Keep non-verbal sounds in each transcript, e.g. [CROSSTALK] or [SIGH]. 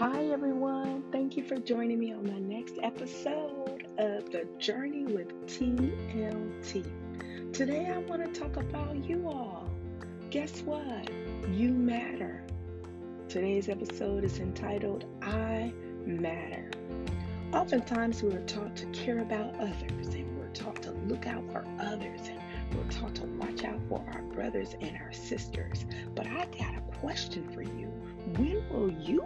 Hi, everyone. Thank you for joining me on my next episode of The Journey with TLT. Today, I want to talk about you all. Guess what? You matter. Today's episode is entitled I Matter. Oftentimes, we're taught to care about others and we're taught to look out for others and we're taught to watch out for our brothers and our sisters. But I got a question for you. When will you?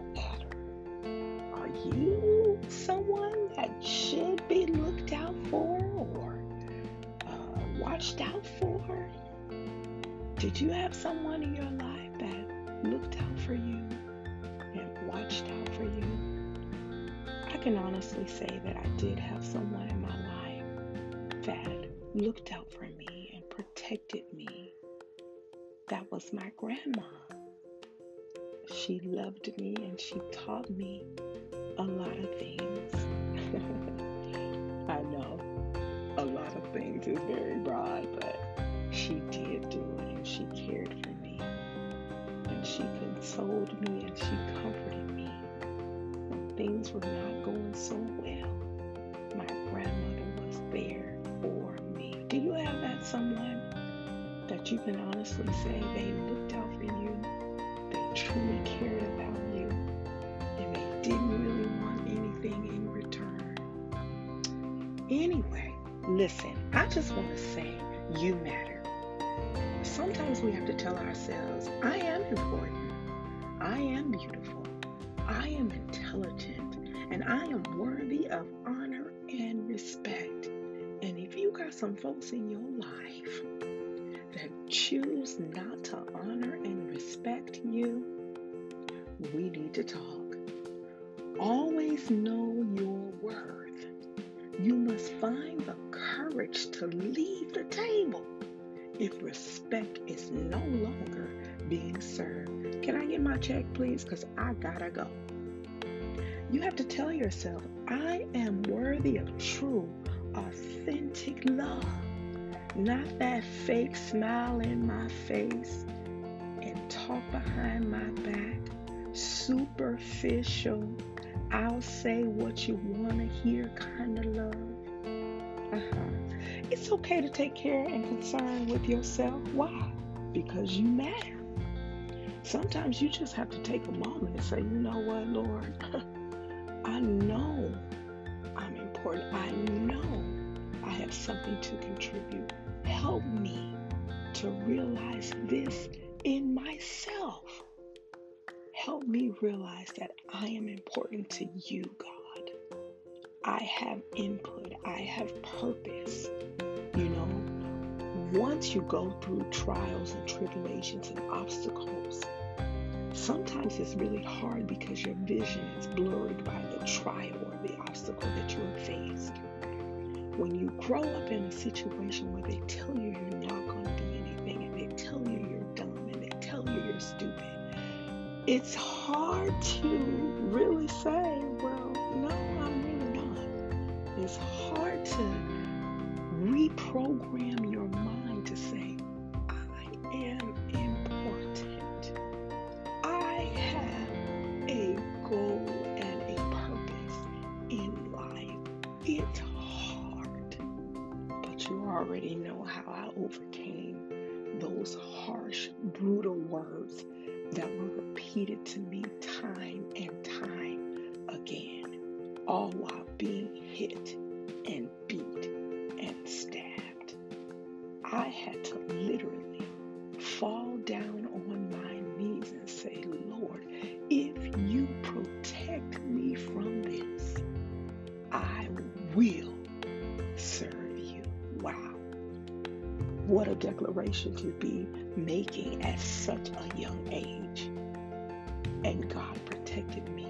You someone that should be looked out for or uh, watched out for? Did you have someone in your life that looked out for you and watched out for you? I can honestly say that I did have someone in my life that looked out for me and protected me. That was my grandma. She loved me and she taught me lot of things. [LAUGHS] I know a lot of things is very broad, but she did do it and she cared for me. And she consoled me and she comforted me when things were not going so well. My grandmother was there for me. Do you have that someone that you can honestly say they looked out for you? They truly cared about you didn't really want anything in return. Anyway, listen, I just want to say you matter. Sometimes we have to tell ourselves, I am important. I am beautiful. I am intelligent. And I am worthy of honor and respect. And if you got some folks in your life that choose not to honor and respect you, we need to talk. Always know your worth you must find the courage to leave the table if respect is no longer being served. Can I get my check, please? Because I gotta go. You have to tell yourself, I am worthy of true, authentic love, not that fake smile in my face and talk behind my back, superficial I'll say what you want to hear kind of love. Uh-huh. It's okay to take care and concern with yourself. Why? Because you matter. Sometimes you just have to take a moment and say, you know what, Lord? [LAUGHS] I know I'm important. I know I have something to contribute. Help me to realize this in myself. Me realize that I am important to you, God. I have input, I have purpose. You know, once you go through trials and tribulations and obstacles, sometimes it's really hard because your vision is blurred by the trial or the obstacle that you have faced. When you grow up in a situation where they tell you you're not going to be anything and they tell you you're dumb and they tell you you're stupid it's hard to really say, well, no, I'm really not. It's hard to reprogram your mind to say, I am important. I have a goal and a purpose in life. It's hard, but you already know how I overcame those harsh, brutal words that were repeated to me time and time again, all while being hit and beat and stabbed. I had to literally fall down What a declaration to be making at such a young age. And God protected me.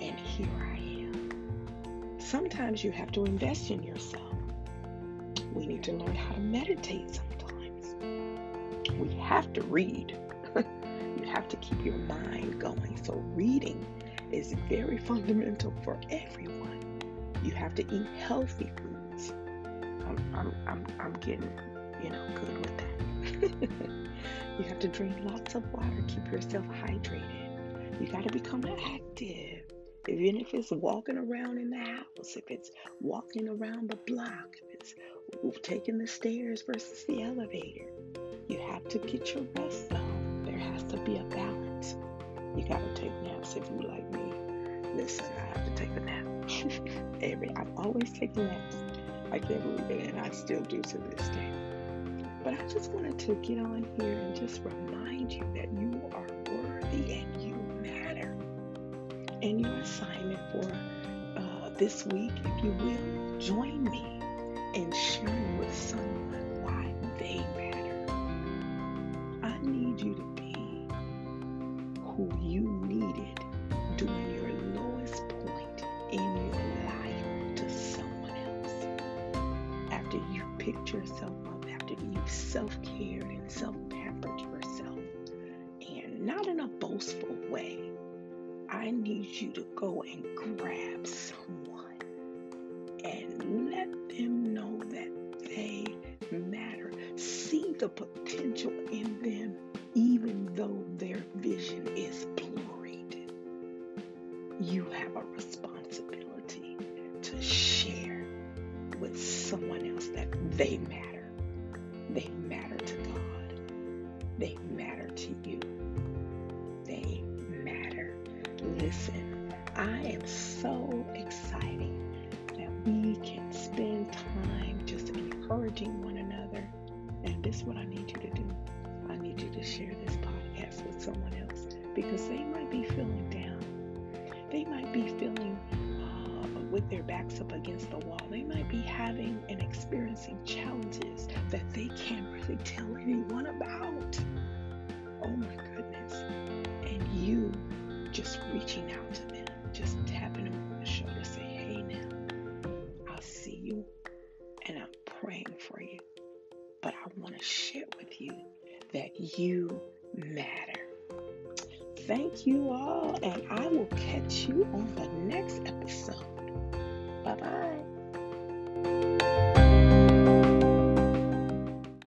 And here I am. Sometimes you have to invest in yourself. We need to learn how to meditate sometimes. We have to read. [LAUGHS] you have to keep your mind going. So, reading is very fundamental for everyone. You have to eat healthy foods. I'm, I'm, I'm, I'm getting, you know, good with that. [LAUGHS] you have to drink lots of water, keep yourself hydrated. You got to become active. even if it's walking around in the house, if it's walking around the block, if it's taking the stairs versus the elevator, you have to get your rest though. There has to be a balance. You gotta take naps if you like me. Listen, I have to take a nap. [LAUGHS] Every I've always taken naps. I can't believe it, and I still do to this day. But I just wanted to get on here and just remind you that you are worthy and you matter. And your assignment for uh, this week, if you will, join me in sharing with someone why they matter. I need you to be who you needed during your lowest point in your life to someone else. After you picked yourself self cared and self pampered yourself, and not in a boastful way, I need you to go and grab someone and let them know that they matter. See the potential in them, even though their vision is blurred. You have a responsibility to share with someone else that they matter. Listen, I am so excited that we can spend time just encouraging one another. And this is what I need you to do. I need you to share this podcast with someone else because they might be feeling down. They might be feeling uh, with their backs up against the wall. They might be having and experiencing challenges that they can't really tell anyone about. Oh my just reaching out to them, just tapping them on the shoulder, say, hey now, I'll see you and I'm praying for you. But I want to share with you that you matter. Thank you all, and I will catch you on the next episode. Bye bye.